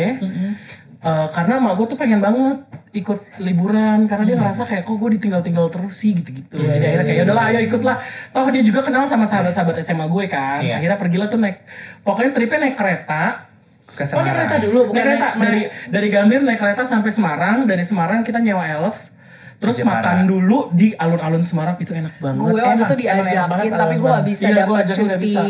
Eh, karena emak gue tuh pengen banget ikut liburan karena dia ngerasa kayak kok gue ditinggal-tinggal terus sih gitu-gitu. Jadi akhirnya kayak udahlah ayo ikutlah. Toh dia juga kenal sama sahabat-sahabat SMA gue kan. Iya. Akhirnya pergilah tuh naik pokoknya tripnya naik kereta. Ke oh naik kereta dulu Naik bukan kereta naik- dari dari Gambir naik kereta sampai Semarang, dari Semarang kita nyewa elf. Terus Jepara. makan dulu di alun-alun Semarang itu enak banget. Gue waktu itu diajakin banget tapi gue gak bisa Iya, dapat cuti bisa.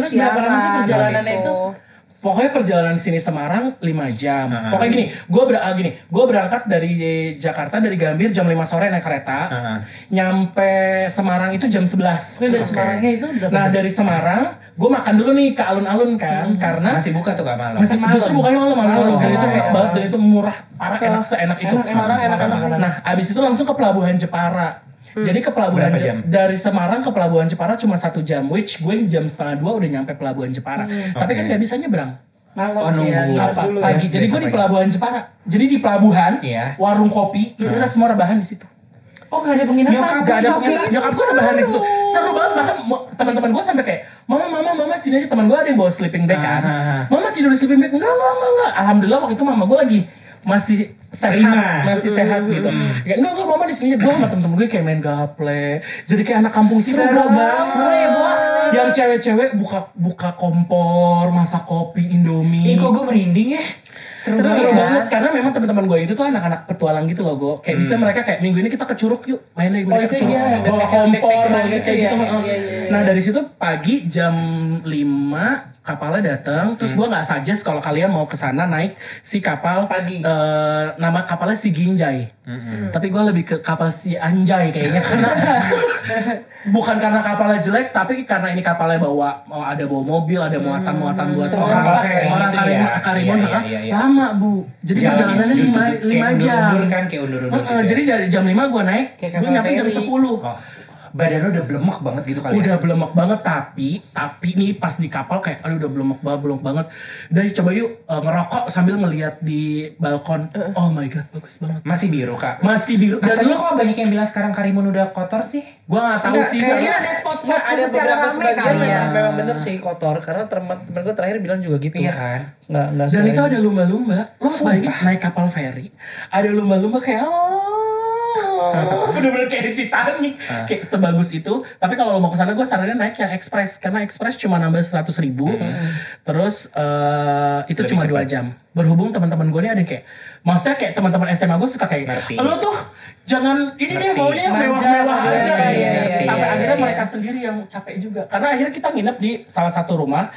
Terus berapa lama sih siaran perjalanannya gitu. itu? Pokoknya perjalanan sini Semarang 5 jam. Heeh. Pokoknya gini, gue ber ah, gini, gue berangkat dari Jakarta dari Gambir jam 5 sore naik kereta. Heeh. Nyampe Semarang itu jam 11. Oke, dari Semarangnya itu udah Nah, dari Semarang gue makan dulu nih ke alun-alun kan karena Masih buka tuh kak malam. masih malam. justru bukannya malam malam Malam, dan itu enak banget dan itu murah parah enak seenak itu Enak, enak, enak, enak, enak. nah abis itu langsung ke pelabuhan Jepara jadi ke pelabuhan Berapa jam? dari Semarang ke pelabuhan Jepara cuma satu jam which gue jam setengah dua udah nyampe pelabuhan Jepara tapi Oke. kan nggak bisa nyebrang malam Oh, sih ya apa dulu ya pagi jadi gue Besok di pelabuhan Jepara jadi di pelabuhan Iya. warung kopi itu kita semua rebahan di situ oh gak ada penginapan Nyokap Gak ada penginapan. Nyokap gue rebahan di situ. Seru banget bahkan teman-teman gue sampai kayak, "Mama, mama, mama sini aja." Teman gue ada yang bawa sleeping bag kan. Ah, ah, ah. Mama tidur di sleeping bag. Enggak, enggak, enggak, enggak. Alhamdulillah waktu itu mama gue lagi masih sehat, masih sehat gitu. Kayak enggak enggak mama di sini gue sama temen-temen gue kayak main gaple. Jadi kayak anak kampung sini Seru banget. Seru ya, Bu. Yang cewek-cewek buka buka kompor, masak kopi, indomie. Ih kok gue merinding ya. Seru, Seru Seru banget. ya. banget karena memang teman-teman gue itu tuh anak-anak petualang gitu loh gue kayak bisa mereka kayak minggu ini kita ke Curug yuk main deh mereka Oh, itu ke Curug iya, bawa kompor kayak gitu gitu, ya. heeh. Iya, iya, iya. nah dari situ pagi jam 5 kapalnya datang terus gue nggak suggest kalau kalian mau ke sana naik si kapal Pagi. eh, nama kapalnya si Ginjai tapi gue lebih ke kapal si Anjay kayaknya karena bukan karena kapalnya jelek tapi karena ini kapalnya bawa mau ada bawa mobil ada muatan-muatan buat Seru orang banget kayak orang gitu Karimun, ya. Karimun Iya, iya, iya, iya. lama bu. Jadi Jalan perjalanannya itu lima, lima jam. undur-undur kan, kayak undur-undur Heeh, gitu ya. jadi dari jam 5 gue naik gue nyampe jam. 10 Oh, badan lo udah blemek banget gitu kali udah ya. belemek banget tapi tapi nih pas di kapal kayak aduh udah belemek banget belemek banget udah coba yuk eh, ngerokok sambil ngeliat di balkon oh my god bagus banget Masih biru kak. masih biru dan Katanya lu kok banyak yang bilang sekarang Karimun udah kotor sih? gue nggak tahu Enggak, sih kayaknya ada spot-spot ada beberapa sebagian ya. memang, memang bener sih kotor karena teman teman gue terakhir bilang juga gitu. Iya kan? Nggak nggak dan selain- itu ada lumba-lumba lo bayangin naik kapal feri ada lumba-lumba kayak oh bener-bener kayak di Titanic. Kayak sebagus itu. Tapi kalau lo mau ke sana gue sarannya naik yang express karena express cuma nambah seratus ribu. Terus eh, itu Lebih cuma dua jam. Berhubung teman-teman gue ini ada yang kayak maksudnya kayak teman-teman SMA gue suka kayak Ngerti. lo tuh jangan ini deh Ngerti. maunya mewah-mewah manja, aja iya, Iya, iya, sampai iya, akhirnya iya. mereka sendiri yang capek juga. Karena akhirnya kita nginep di salah satu rumah.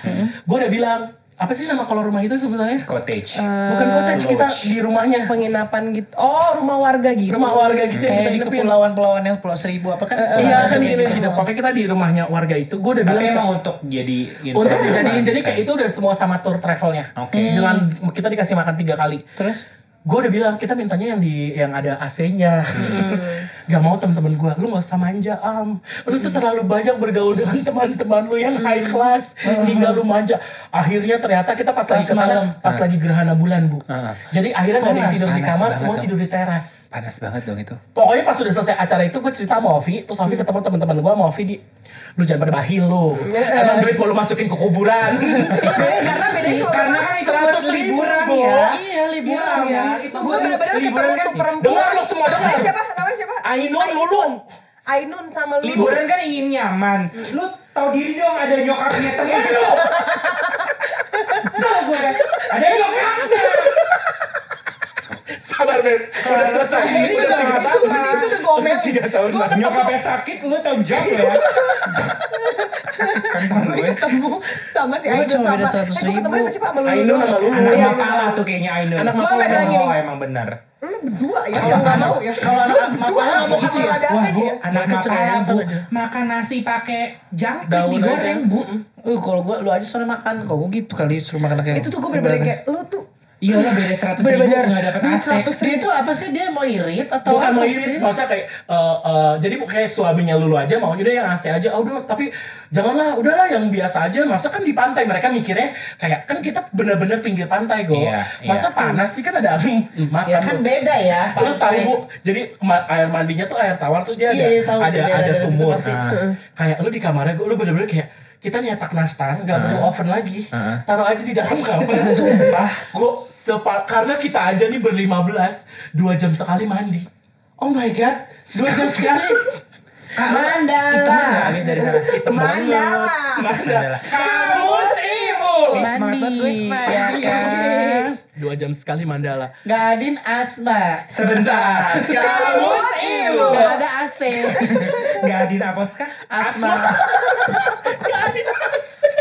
Gue udah bilang apa sih nama kalau rumah itu sebetulnya Cottage. Bukan cottage kita di rumahnya. Penginapan gitu. Oh, rumah warga gitu. Rumah warga gitu yang kayak kita di kepulauan-pulauan yang pulau seribu apa kan? Iya kan kayak gini gitu. Pokoknya kita di rumahnya warga itu. Gue udah Tapi bilang emang "Cok, untuk jadi untuk dijadiin jadi kayak itu udah semua sama tour travelnya. Oke. Dengan kita dikasih makan tiga kali. Terus Gue udah bilang kita mintanya yang di yang ada AC-nya. gak mau temen-temen gue, lu gak usah manja am. Lu tuh terlalu banyak bergaul dengan teman-teman lu yang high class hingga lu manja. Akhirnya ternyata kita pas, lagi ke sana, pas lagi gerhana bulan bu. Ah. Jadi akhirnya gak ada yang Panas. tidur di kamar, semua dong. tidur di teras. Panas banget dong itu. Pokoknya pas udah selesai acara itu gue cerita sama Ovi, terus Ovi ketemu teman-teman gue sama Ovi di lu jangan pada bahil lu. Emang duit mau lu masukin ke kuburan. karena bedanya cuma Karena kan 100 ribu, liburan ya. iya liburan Iya, ya. itu gue bener-bener ketemu kan tuh di- perempuan. Dengar lo semua, dengar. Siapa? Ainun Lulung. Ainun sama Lulu. Liburan kan ingin nyaman. Lu tahu diri dong ada nyokapnya temen lu. Salah gue kan. Ada nyokapnya. Sabar Beb. Udah selesai. Ini Udah tiga tahun. Itu udah gomel. Udah tiga tahun lah. Nyokapnya sakit lu tahu jam lu ya. Kan tahu Gue gue. ketemu sama si Gue Ainun cuma sama. beda 100 Eh, gue ketemu ribu. sama siapa? Sama. Ainun sama Lulu. Anak Mapala tuh kayaknya Ainun. Anak Gue Mapala bilang gini. Oh emang benar. Lu berdua ya yang nggak mau ya. Kalau anak mapala mau kamar ya. ada Wah bu, ya. anak Mapala bu, makan nasi pakai jangkrik Daun aja. digoreng bu. Uh, kalau gua lu aja sana makan, kalau gua gitu kali suruh makan kayak. Itu tuh gue bener-bener kayak lu tuh Iya lo beda seratus ribu nggak dapet AC. Dia itu apa sih? Dia mau irit atau Bukan apa mau sih? irit, maksudnya kayak eh, eh, jadi kayak suaminya lulu aja maunya dia yang AC aja. Oh, udah, tapi janganlah, udahlah yang biasa aja. Masa kan di pantai mereka mikirnya kayak kan kita bener-bener pinggir pantai go. Iya, Masa iya. panas sih kan ada angin makan. Ya kan tuh. beda ya. Lu tahu pantai. bu, jadi air mandinya tuh air tawar terus dia ada Iya, iya, tahu. ada ada ada situ sumur. pasti. Nah, kayak lu di kamarnya, gua- lu bener-bener kayak kita nyetak nastar nggak perlu oven lagi, taruh aja di dalam kamar. Sumpah, gua sepa karena kita aja nih berlima belas dua jam sekali mandi. Oh my god, dua jam sekali. Kak, Mandala. Habis dari sana? Hitam Mandala. Mandala. Kamus ibu. Mandi, ya kan? Dua jam sekali Mandala. Gadin asma. Sebentar. Kamus ibu. Gak ada AC. Gak adin apos kah? Asma. Gak ada nasi.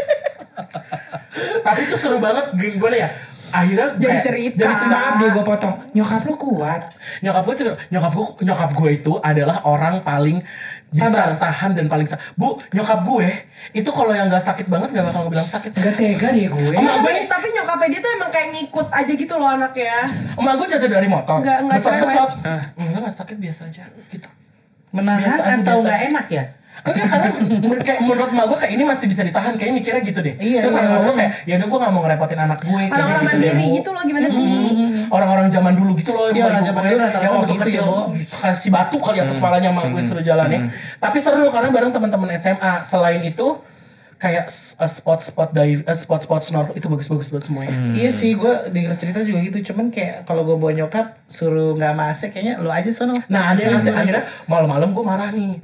Tapi itu seru banget gimana ya? Akhirnya Jadi kayak- cerita. Jadi cerita Maaf deh gue potong. Nyokap lu kuat. nyokap gue tuh nyokap gue nyokap gue itu adalah orang paling bisa Sabar. tahan dan paling sa- bu nyokap gue itu kalau yang nggak sakit banget nggak bakal bilang sakit Gak tega deh gue. Emak gue tapi, tapi nyokapnya dia tuh emang kayak ngikut aja gitu loh anaknya. emak gue jatuh dari motor Nggak- nggak. Ah. enggak nggak sakit biasa aja gitu Menahan atau nggak enak ya? Enggak karena menurut kayak menurut emak gue kayak ini masih bisa ditahan kayak mikirnya gitu deh Iya, terus iya, sama gue makanya. kayak ya udah gue nggak mau ngerepotin anak gue kayak Orang-orang gitu deh, mandiri Bu. gitu loh gimana sih? orang-orang zaman dulu gitu loh Iya, yang orang zaman gue, dulu rata-rata begitu ya, kecil Bo. kasih batu kali atas kepalanya sama gue suruh jalannya tapi seru karena bareng teman-teman SMA selain itu kayak uh, spot-spot dive, uh, spot-spot snorkel itu bagus-bagus buat semuanya. Iya sih, gue denger cerita juga gitu. Cuman kayak kalau gue bawa nyokap suruh nggak masuk, kayaknya lu aja sono. Nah ada yang ngasih- akhirnya malam-malam gue marah nih.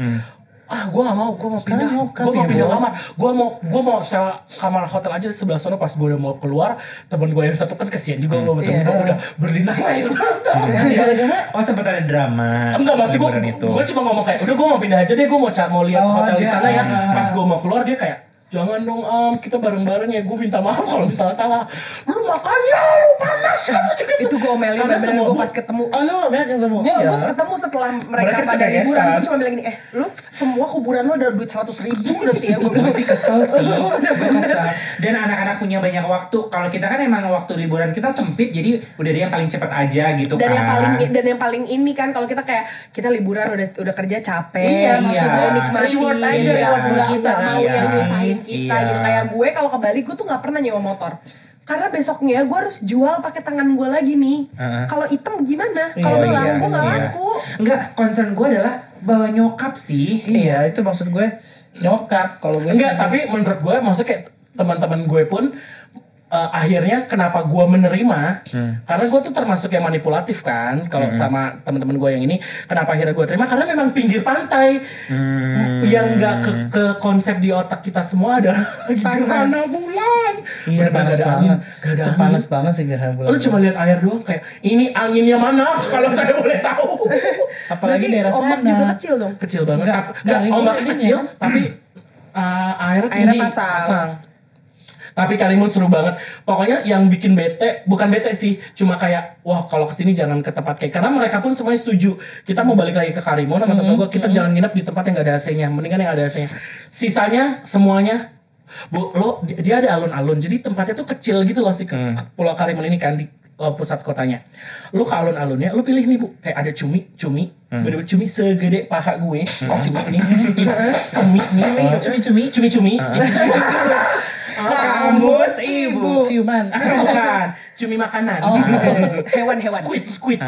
Ah gue gak mau, gue mau pindah, gue mau ya, pindah Bo. kamar, gue mau gue mau sewa kamar hotel aja di sebelah sana pas gue udah mau keluar temen gue yang satu kan kesian juga gue temen gue udah berlinang air mata. Gara-gara Oh sempat ada drama. Enggak masih gue gue cuma ngomong kayak udah gue mau pindah aja deh gue mau mau lihat Oh, hotel di sana ya ah. pas gue mau keluar dia kayak jangan dong am. Kita bareng bareng ya. Gue minta maaf kalau misalnya salah. Lu makanya lu panas ya. Juga Itu gue omelin Karena bener-bener gue pas ketemu. Oh lu banyak ketemu? Gue Iya. ketemu setelah mereka, Mereka pada liburan. Gue cuma bilang gini Eh lu semua kuburan lo ada duit 100 ribu nanti ya. Gue gue bilang sih kesel sih. Gue kesel. Dan anak-anak punya banyak waktu. Kalau kita kan emang waktu liburan kita sempit jadi udah dia yang paling cepet aja gitu dan kan. yang paling dan yang paling ini kan kalau kita kayak kita liburan udah udah kerja capek. Iya, maksudnya nikmati, reward aja, nggak- reward buat kita kan. mau yang Iya, nyusahin kita iya. gitu kayak gue kalau ke Bali gue tuh nggak pernah nyewa motor karena besoknya gue harus jual pakai tangan gue lagi nih Heeh. kalau hitam gimana Iya, kalau iya, belang gue nggak iya. laku enggak concern gue adalah bawa nyokap sih Iya, itu maksud gue nyokap. Kalau gue enggak tapi menurut gue maksudnya kayak teman-teman gue pun eh, akhirnya kenapa gue menerima? Karena gue tuh termasuk yang manipulatif kan kalau sama teman-teman gue yang ini. Kenapa akhirnya gue terima? Karena memang pinggir pantai. Yang nggak ke, ke konsep di otak kita semua adalah gerhana bulan. Iya panas ada banget. angin, ada angin. panas banget sih gerhana bulan. lu cuma lihat air doang kayak ini anginnya mana? Kalau saya boleh tahu. Apalagi Berarti daerah sana. juga kecil dong? Kecil banget. Nggak- nggak ombaknya ini kecil kan? tapi uh, airnya Airnya tinggi. pasang. Tapi Karimun seru banget. Pokoknya yang bikin bete bukan bete sih cuma kayak wah kalau ke sini jangan ke tempat kayak karena mereka pun semuanya setuju. Kita mau balik lagi ke Karimun sama temen gue kita jangan nginep di tempat yang gak ada AC-nya mendingan yang ada AC-nya. Sisanya semuanya Bu, lo di- dia ada alun-alun jadi tempatnya tuh kecil gitu loh si ke- Pulau Karimun ini kan di uh, pusat kotanya. Lu ke alun-alunnya, lu pilih nih bu, kayak ada cumi, cumi, bener-bener cumi segede paha gue, cumi ini, ini, cumi, Cumi, cumi, cumi. cumi, cumi, kamus ibu Ciuman. bukan, cumi makanan, hewan-hewan squid, squid,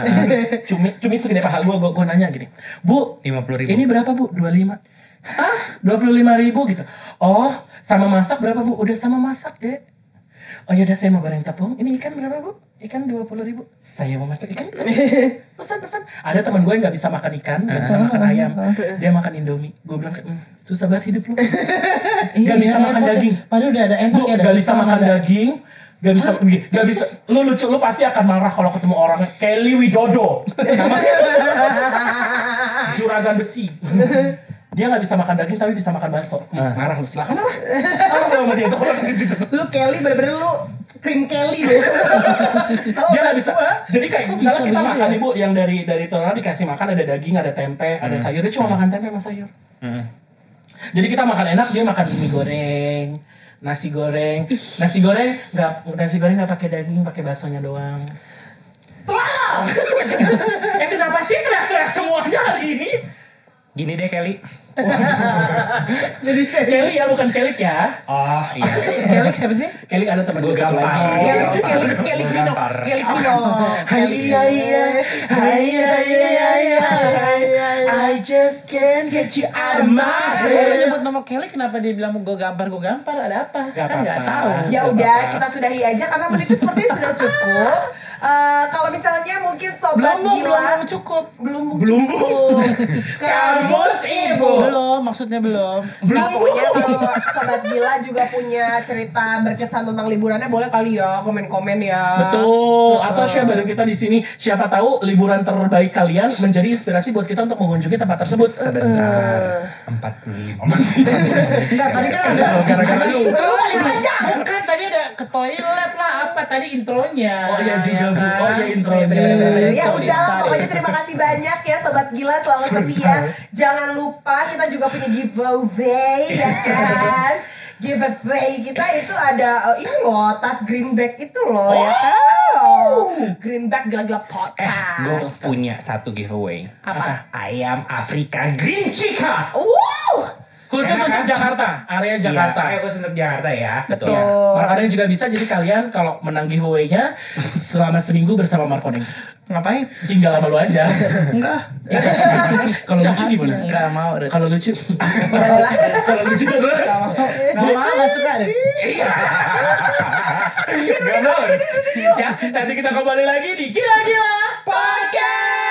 cumi, cumi segede paha gue, gue, gue nanya gini, bu, 50.000. ini berapa bu? 25 Ah, 25 ribu gitu. Oh, sama masak berapa bu? Udah sama masak deh. Oh yaudah saya mau goreng tepung. Ini ikan berapa bu? Ikan 20 ribu. Saya mau masak ikan. Pesan-pesan. Ada teman gue yang gak bisa makan ikan, gak bisa makan ayam. Dia makan indomie. Gue bilang, "Hmm, susah banget hidup lu. Gak bisa makan daging. Padahal udah ada enak ya. ada gak bisa makan daging. Gak bisa, gak bisa. Lu lucu, lu pasti akan marah kalau ketemu orang Kelly Widodo. Namanya juragan besi. Dia nggak bisa makan daging tapi bisa makan bakso. Marah lu silakan lah. Marah lu sama dia tuh kalau di situ. lu Kelly bener-bener lu krim Kelly lu Dia nggak bisa. Jadi kayak misalnya bisa kita makan ya? ibu yang dari dari Torah dikasih makan ada daging, ada tempe, ada sayur. Dia cuma makan tempe sama sayur. Jadi kita makan enak, dia makan mie goreng, nasi goreng, nasi goreng nggak nasi goreng nggak pakai daging, pakai baksonya doang. eh kenapa sih teriak-teriak semuanya hari ini? gini deh Kelly Kelly ya bukan Kelly ya. oh iya Kelly siapa sih? Kelly ada teman gue satu lagi. Kelly Kelly Kelly Gampar. Kelly Pino Hai hai hai hai hai hai I just can't get you out of my Kalau head. nyebut nama Kelly kenapa dia bilang gue gampar gue gampar ada apa? Gak kan nggak tahu. Ya udah, kita sudahi aja karena menitnya sepertinya sudah cukup. Eh, kalau misalnya mungkin sobat Belum belum gila belum cukup. belum Belum, cukup. Kamus ibu. Belum maksudnya belum. Nah, pokoknya kalau sobat gila juga punya cerita berkesan tentang liburannya boleh kali ya komen-komen ya. Betul. Atau share bareng kita di sini. Siapa tahu liburan terbaik kalian menjadi inspirasi buat kita untuk mengunjungi tempat tersebut. sebentar 45 menit Enggak tadi kan ada Gara-gara. Bukan tadi ada ke toilet lah apa tadi intronya. Oh iya juga, Bu. kan? Oh iya, intronya. Bener-bener. Ya udah, pokoknya terima kasih banyak ya sobat gila selalu setia. Jangan lupa kita juga punya giveaway ya kan. Giveaway kita itu ada eh, ini loh tas greenback itu loh ya kan. Greenback gila-gila podcast. gue punya satu giveaway Apa? ayam Afrika Green Chica Wow khusus untuk kan? Jakarta area iya. Jakarta. Iya, khusus untuk Jakarta ya. Betul. Ya. Markoning juga bisa jadi kalian kalau menang giveaway-nya selama seminggu bersama Markoning ngapain? Tinggal sama lu aja. Enggak. Kalau lucu gimana? Enggak mau kalau lucu? Kalau lucu terus enggak mau. Enggak suka deh. Iya. Enggak mau. Ya nanti kita kembali lagi di gila gila podcast.